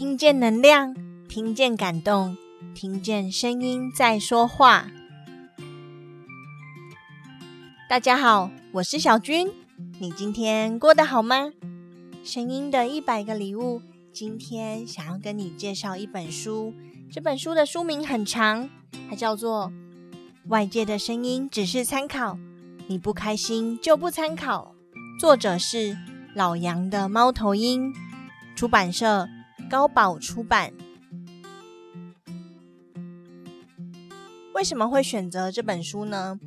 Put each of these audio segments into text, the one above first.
听见能量，听见感动，听见声音在说话。大家好，我是小君，你今天过得好吗？声音的一百个礼物，今天想要跟你介绍一本书。这本书的书名很长，它叫做《外界的声音只是参考，你不开心就不参考》。作者是老杨的猫头鹰，出版社高宝出版。为什么会选择这本书呢？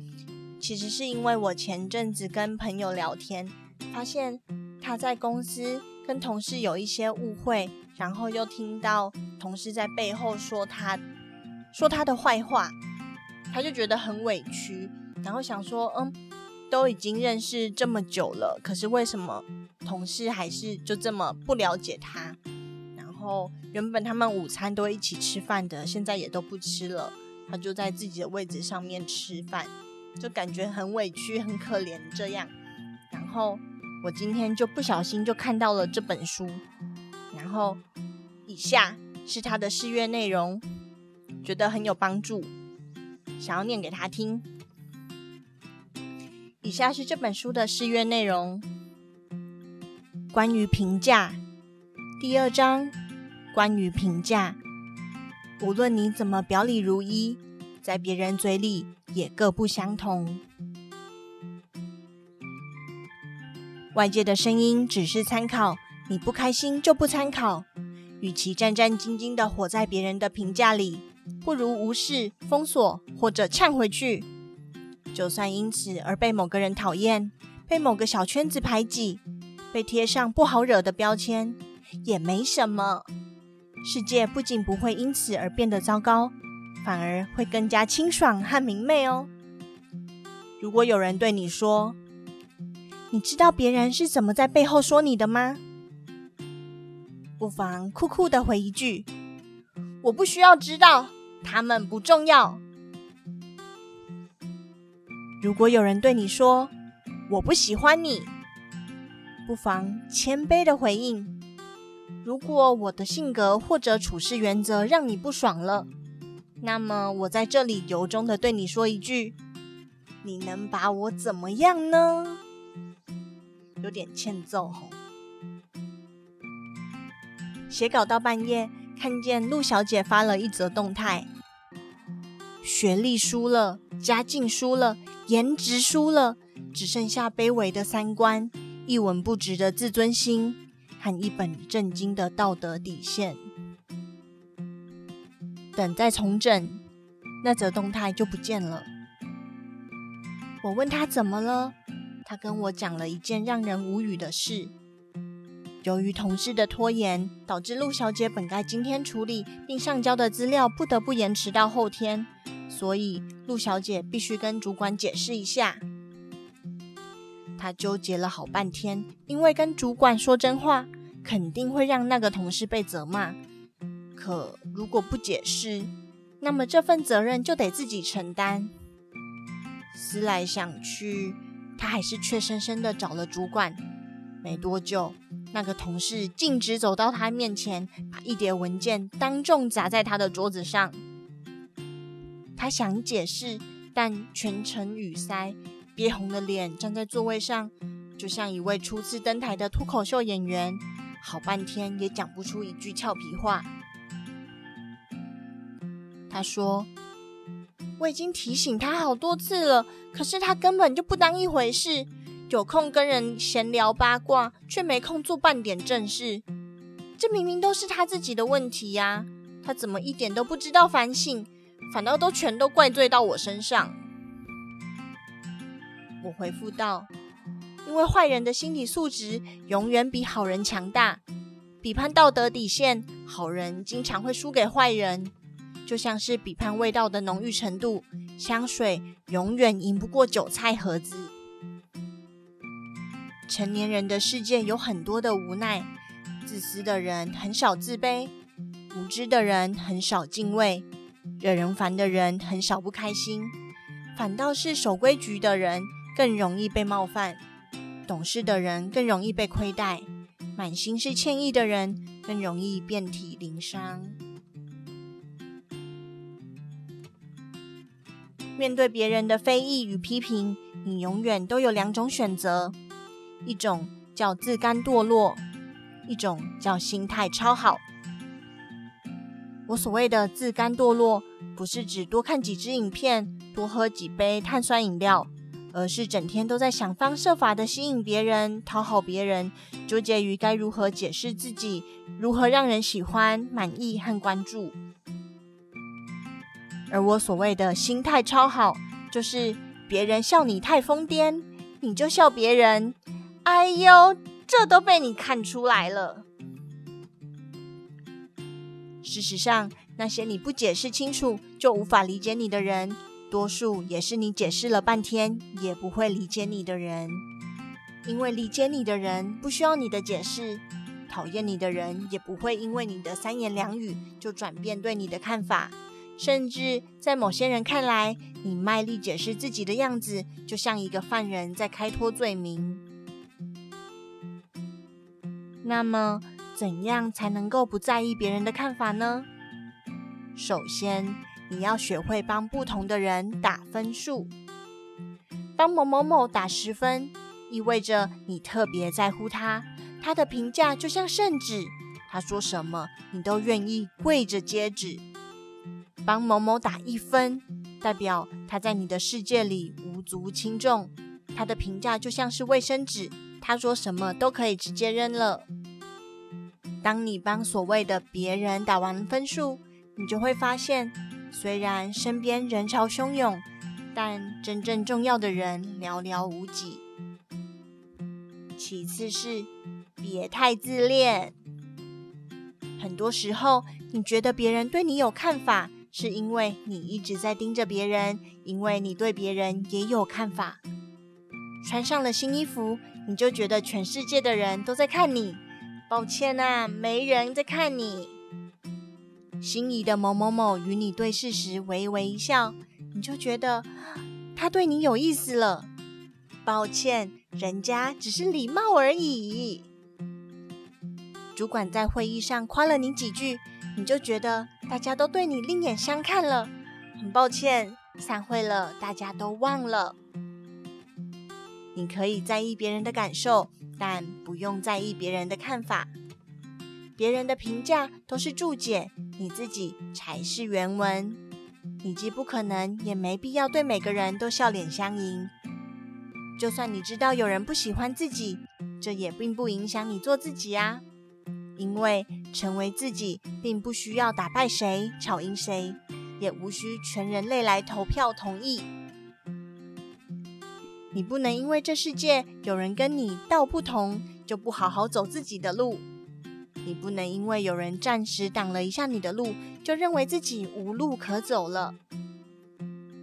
其实是因为我前阵子跟朋友聊天，发现他在公司跟同事有一些误会，然后又听到同事在背后说他说他的坏话，他就觉得很委屈，然后想说，嗯。都已经认识这么久了，可是为什么同事还是就这么不了解他？然后原本他们午餐都一起吃饭的，现在也都不吃了。他就在自己的位置上面吃饭，就感觉很委屈、很可怜这样。然后我今天就不小心就看到了这本书，然后以下是他的试阅内容，觉得很有帮助，想要念给他听。以下是这本书的试阅内容：关于评价，第二章，关于评价。无论你怎么表里如一，在别人嘴里也各不相同。外界的声音只是参考，你不开心就不参考。与其战战兢兢的活在别人的评价里，不如无视、封锁或者呛回去。就算因此而被某个人讨厌，被某个小圈子排挤，被贴上不好惹的标签，也没什么。世界不仅不会因此而变得糟糕，反而会更加清爽和明媚哦。如果有人对你说：“你知道别人是怎么在背后说你的吗？”不妨酷酷的回一句：“我不需要知道，他们不重要。”如果有人对你说“我不喜欢你”，不妨谦卑的回应：“如果我的性格或者处事原则让你不爽了，那么我在这里由衷的对你说一句：你能把我怎么样呢？”有点欠揍吼。写稿到半夜，看见陆小姐发了一则动态：学历输了，家境输了。颜值输了，只剩下卑微的三观、一文不值的自尊心和一本正经的道德底线。等再重整，那则动态就不见了。我问他怎么了，他跟我讲了一件让人无语的事。由于同事的拖延，导致陆小姐本该今天处理并上交的资料不得不延迟到后天。所以，陆小姐必须跟主管解释一下。她纠结了好半天，因为跟主管说真话，肯定会让那个同事被责骂。可如果不解释，那么这份责任就得自己承担。思来想去，他还是怯生生的找了主管。没多久，那个同事径直走到他面前，把一叠文件当众砸在他的桌子上。他想解释，但全程语塞，憋红了脸站在座位上，就像一位初次登台的脱口秀演员，好半天也讲不出一句俏皮话。他说：“我已经提醒他好多次了，可是他根本就不当一回事，有空跟人闲聊八卦，却没空做半点正事。这明明都是他自己的问题呀，他怎么一点都不知道反省？”反倒都全都怪罪到我身上。我回复道：“因为坏人的心理素质永远比好人强大，比判道德底线，好人经常会输给坏人。就像是比判味道的浓郁程度，香水永远赢不过韭菜盒子。成年人的世界有很多的无奈，自私的人很少自卑，无知的人很少敬畏。”惹人烦的人很少不开心，反倒是守规矩的人更容易被冒犯，懂事的人更容易被亏待，满心是歉意的人更容易遍体鳞伤。面对别人的非议与批评，你永远都有两种选择：一种叫自甘堕落，一种叫心态超好。我所谓的自甘堕落，不是指多看几支影片，多喝几杯碳酸饮料。而是整天都在想方设法的吸引别人、讨好别人，纠结于该如何解释自己，如何让人喜欢、满意和关注。而我所谓的心态超好，就是别人笑你太疯癫，你就笑别人。哎呦，这都被你看出来了。事实上，那些你不解释清楚就无法理解你的人。多数也是你解释了半天也不会理解你的人，因为理解你的人不需要你的解释，讨厌你的人也不会因为你的三言两语就转变对你的看法，甚至在某些人看来，你卖力解释自己的样子，就像一个犯人在开脱罪名。那么，怎样才能够不在意别人的看法呢？首先，你要学会帮不同的人打分数。帮某某某打十分，意味着你特别在乎他，他的评价就像圣旨，他说什么你都愿意跪着接旨。帮某某打一分，代表他在你的世界里无足轻重，他的评价就像是卫生纸，他说什么都可以直接扔了。当你帮所谓的别人打完分数，你就会发现。虽然身边人潮汹涌，但真正重要的人寥寥无几。其次是别太自恋。很多时候，你觉得别人对你有看法，是因为你一直在盯着别人，因为你对别人也有看法。穿上了新衣服，你就觉得全世界的人都在看你。抱歉啊，没人在看你。心仪的某某某与你对视时微微一笑，你就觉得 他对你有意思了。抱歉，人家只是礼貌而已。主管在会议上夸了你几句，你就觉得大家都对你另眼相看了。很抱歉，散会了，大家都忘了。你可以在意别人的感受，但不用在意别人的看法。别人的评价都是注解。你自己才是原文，你既不可能，也没必要对每个人都笑脸相迎。就算你知道有人不喜欢自己，这也并不影响你做自己啊。因为成为自己，并不需要打败谁、吵赢谁，也无需全人类来投票同意。你不能因为这世界有人跟你道不同，就不好好走自己的路。你不能因为有人暂时挡了一下你的路，就认为自己无路可走了。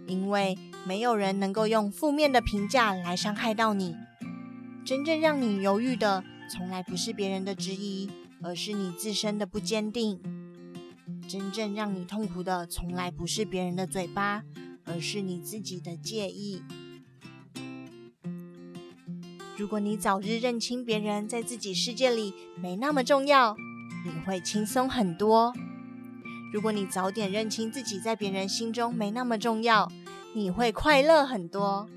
因为没有人能够用负面的评价来伤害到你。真正让你犹豫的，从来不是别人的质疑，而是你自身的不坚定。真正让你痛苦的，从来不是别人的嘴巴，而是你自己的介意。如果你早日认清别人在自己世界里没那么重要，你会轻松很多；如果你早点认清自己在别人心中没那么重要，你会快乐很多。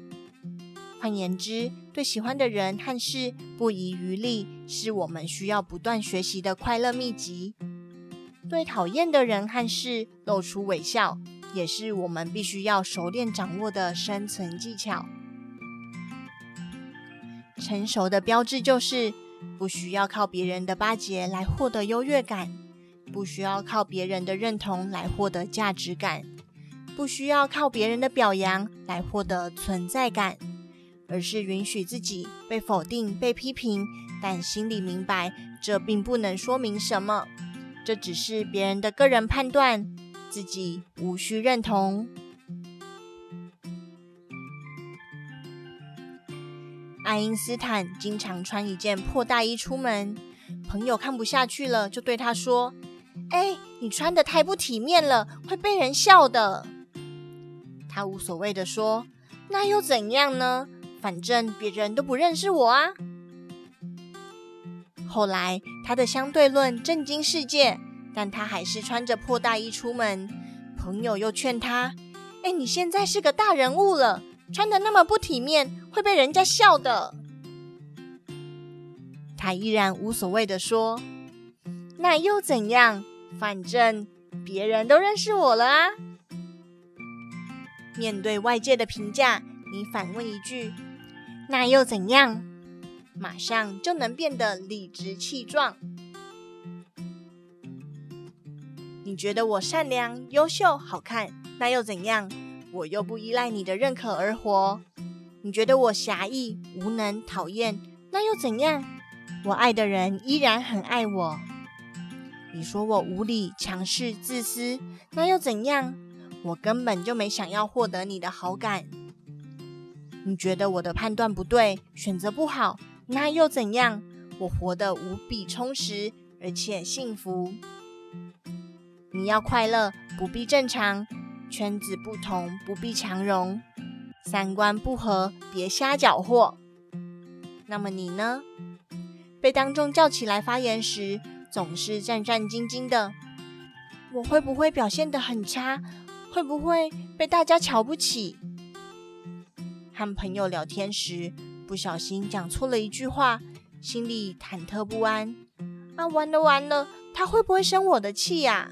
换言之，对喜欢的人和事不遗余力，是我们需要不断学习的快乐秘籍；对讨厌的人和事露出微笑，也是我们必须要熟练掌握的生存技巧。成熟的标志就是不需要靠别人的巴结来获得优越感，不需要靠别人的认同来获得价值感，不需要靠别人的表扬来获得存在感，而是允许自己被否定、被批评，但心里明白这并不能说明什么，这只是别人的个人判断，自己无需认同。爱因斯坦经常穿一件破大衣出门，朋友看不下去了，就对他说：“哎，你穿得太不体面了，会被人笑的。”他无所谓地说：“那又怎样呢？反正别人都不认识我啊。”后来他的相对论震惊世界，但他还是穿着破大衣出门。朋友又劝他：“哎，你现在是个大人物了，穿得那么不体面，会被人家笑的。”他依然无所谓地说：“那又怎样？反正别人都认识我了啊。”面对外界的评价，你反问一句：“那又怎样？”马上就能变得理直气壮。你觉得我善良、优秀、好看，那又怎样？我又不依赖你的认可而活。你觉得我狭义、无能、讨厌，那又怎样？我爱的人依然很爱我。你说我无理、强势、自私，那又怎样？我根本就没想要获得你的好感。你觉得我的判断不对，选择不好，那又怎样？我活得无比充实，而且幸福。你要快乐，不必正常；圈子不同，不必强融；三观不合，别瞎搅和。那么你呢？被当众叫起来发言时，总是战战兢兢的。我会不会表现得很差？会不会被大家瞧不起？和朋友聊天时，不小心讲错了一句话，心里忐忑不安。啊，完了完了，他会不会生我的气呀？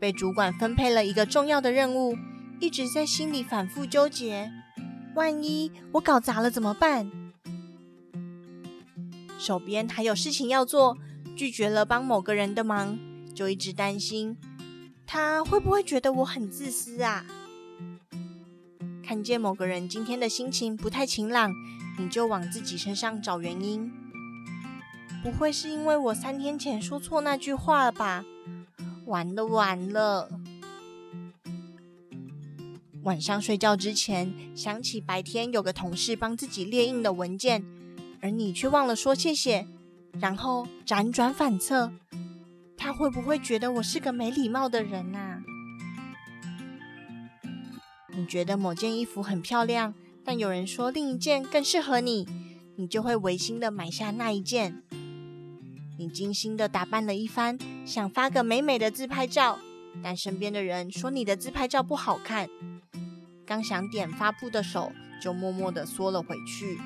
被主管分配了一个重要的任务，一直在心里反复纠结。万一我搞砸了怎么办？手边还有事情要做，拒绝了帮某个人的忙，就一直担心他会不会觉得我很自私啊？看见某个人今天的心情不太晴朗，你就往自己身上找原因。不会是因为我三天前说错那句话了吧？完了完了！晚上睡觉之前，想起白天有个同事帮自己列印的文件，而你却忘了说谢谢，然后辗转反侧，他会不会觉得我是个没礼貌的人啊？你觉得某件衣服很漂亮，但有人说另一件更适合你，你就会违心的买下那一件。你精心的打扮了一番，想发个美美的自拍照，但身边的人说你的自拍照不好看，刚想点发布的手就默默的缩了回去。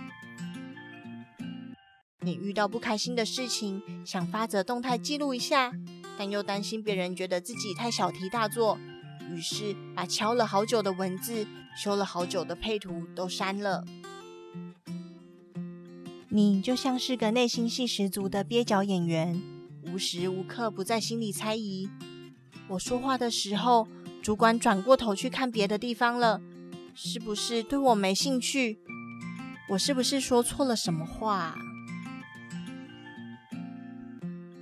你遇到不开心的事情，想发则动态记录一下，但又担心别人觉得自己太小题大做。于是，把敲了好久的文字、修了好久的配图都删了。你就像是个内心戏十足的蹩脚演员，无时无刻不在心里猜疑：我说话的时候，主管转过头去看别的地方了，是不是对我没兴趣？我是不是说错了什么话？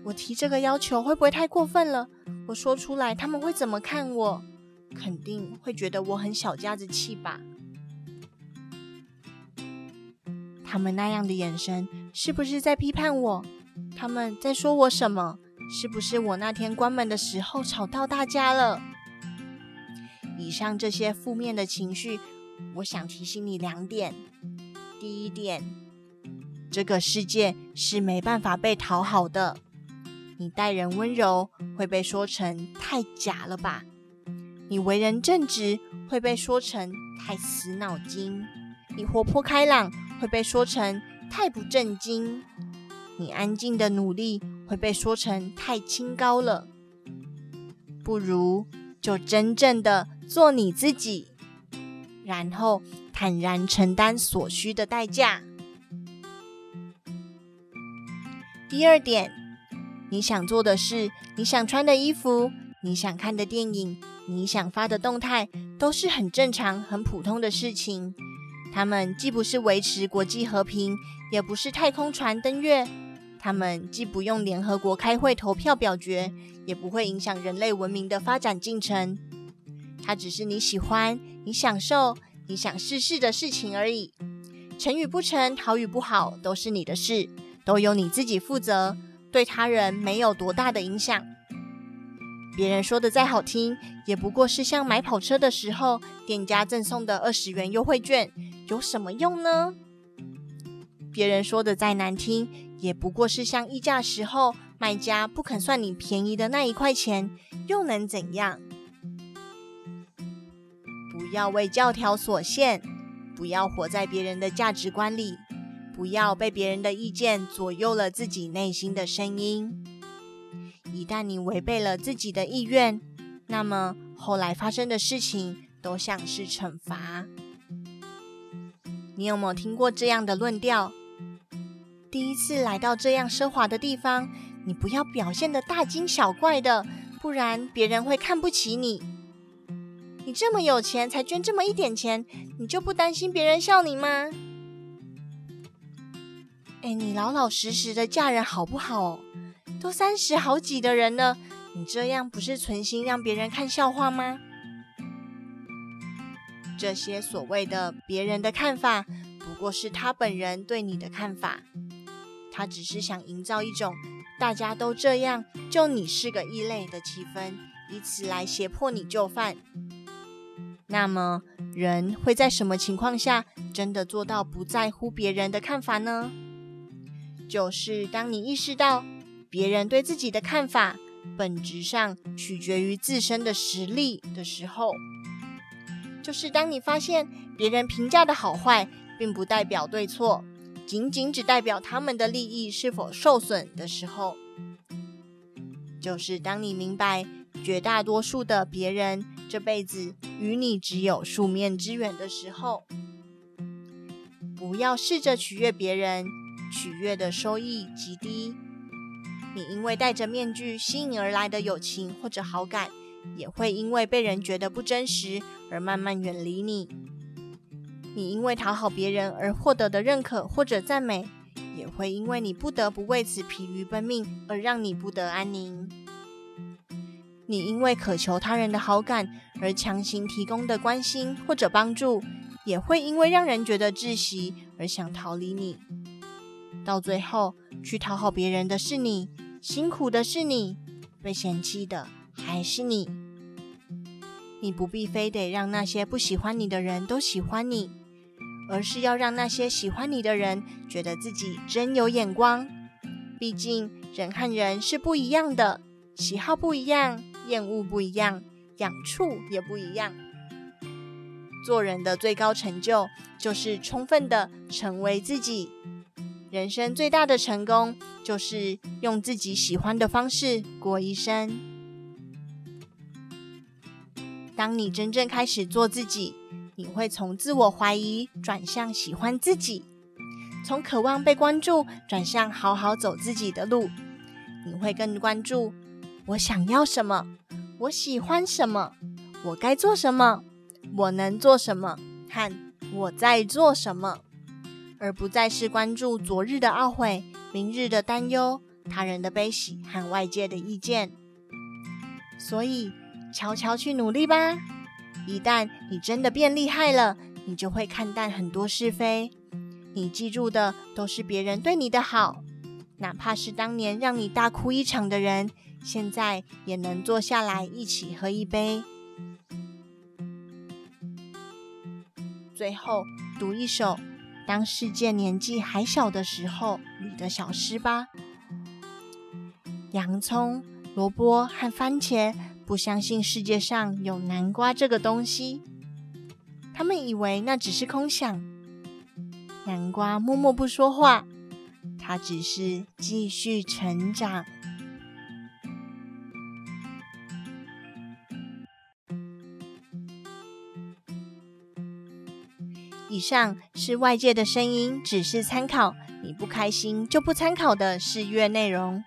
我提这个要求会不会太过分了？我说出来，他们会怎么看我？肯定会觉得我很小家子气吧？他们那样的眼神是不是在批判我？他们在说我什么？是不是我那天关门的时候吵到大家了？以上这些负面的情绪，我想提醒你两点。第一点，这个世界是没办法被讨好的。你待人温柔会被说成太假了吧？你为人正直会被说成太死脑筋，你活泼开朗会被说成太不正经，你安静的努力会被说成太清高了。不如就真正的做你自己，然后坦然承担所需的代价。第二点，你想做的事，你想穿的衣服，你想看的电影。你想发的动态都是很正常、很普通的事情，他们既不是维持国际和平，也不是太空船登月，他们既不用联合国开会投票表决，也不会影响人类文明的发展进程。它只是你喜欢、你享受、你想试试的事情而已。成与不成，好与不好，都是你的事，都由你自己负责，对他人没有多大的影响。别人说的再好听，也不过是像买跑车的时候，店家赠送的二十元优惠券，有什么用呢？别人说的再难听，也不过是像议价时候卖家不肯算你便宜的那一块钱，又能怎样？不要为教条所限，不要活在别人的价值观里，不要被别人的意见左右了自己内心的声音。一旦你违背了自己的意愿，那么后来发生的事情都像是惩罚。你有没有听过这样的论调？第一次来到这样奢华的地方，你不要表现得大惊小怪的，不然别人会看不起你。你这么有钱，才捐这么一点钱，你就不担心别人笑你吗？哎，你老老实实的嫁人好不好？都三十好几的人了，你这样不是存心让别人看笑话吗？这些所谓的别人的看法，不过是他本人对你的看法。他只是想营造一种大家都这样，就你是个异类的气氛，以此来胁迫你就范。那么，人会在什么情况下真的做到不在乎别人的看法呢？就是当你意识到别人对自己的看法本质上取决于自身的实力的时候，就是当你发现别人评价的好坏并不代表对错。仅仅只代表他们的利益是否受损的时候，就是当你明白绝大多数的别人这辈子与你只有数面之缘的时候，不要试着取悦别人，取悦的收益极低。你因为戴着面具吸引而来的友情或者好感，也会因为被人觉得不真实而慢慢远离你。你因为讨好别人而获得的认可或者赞美，也会因为你不得不为此疲于奔命而让你不得安宁。你因为渴求他人的好感而强行提供的关心或者帮助，也会因为让人觉得窒息而想逃离你。到最后，去讨好别人的是你，辛苦的是你，被嫌弃的还是你。你不必非得让那些不喜欢你的人都喜欢你。而是要让那些喜欢你的人觉得自己真有眼光。毕竟人和人是不一样的，喜好不一样，厌恶不一样，痒处也不一样。做人的最高成就就是充分的成为自己。人生最大的成功就是用自己喜欢的方式过一生。当你真正开始做自己。你会从自我怀疑转向喜欢自己，从渴望被关注转向好好走自己的路。你会更关注我想要什么，我喜欢什么，我该做什么，我能做什么，和我在做什么，而不再是关注昨日的懊悔、明日的担忧、他人的悲喜和外界的意见。所以，悄悄去努力吧。一旦你真的变厉害了，你就会看淡很多是非。你记住的都是别人对你的好，哪怕是当年让你大哭一场的人，现在也能坐下来一起喝一杯。最后，读一首《当世界年纪还小的时候》里的小诗吧。洋葱、萝卜和番茄。不相信世界上有南瓜这个东西，他们以为那只是空想。南瓜默默不说话，它只是继续成长。以上是外界的声音，只是参考，你不开心就不参考的试阅内容。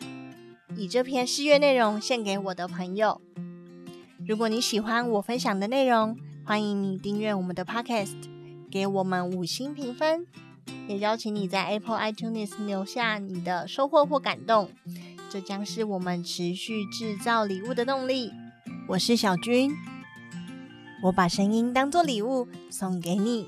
以这篇试阅内容献给我的朋友。如果你喜欢我分享的内容，欢迎你订阅我们的 Podcast，给我们五星评分，也邀请你在 Apple iTunes 留下你的收获或感动，这将是我们持续制造礼物的动力。我是小军，我把声音当作礼物送给你。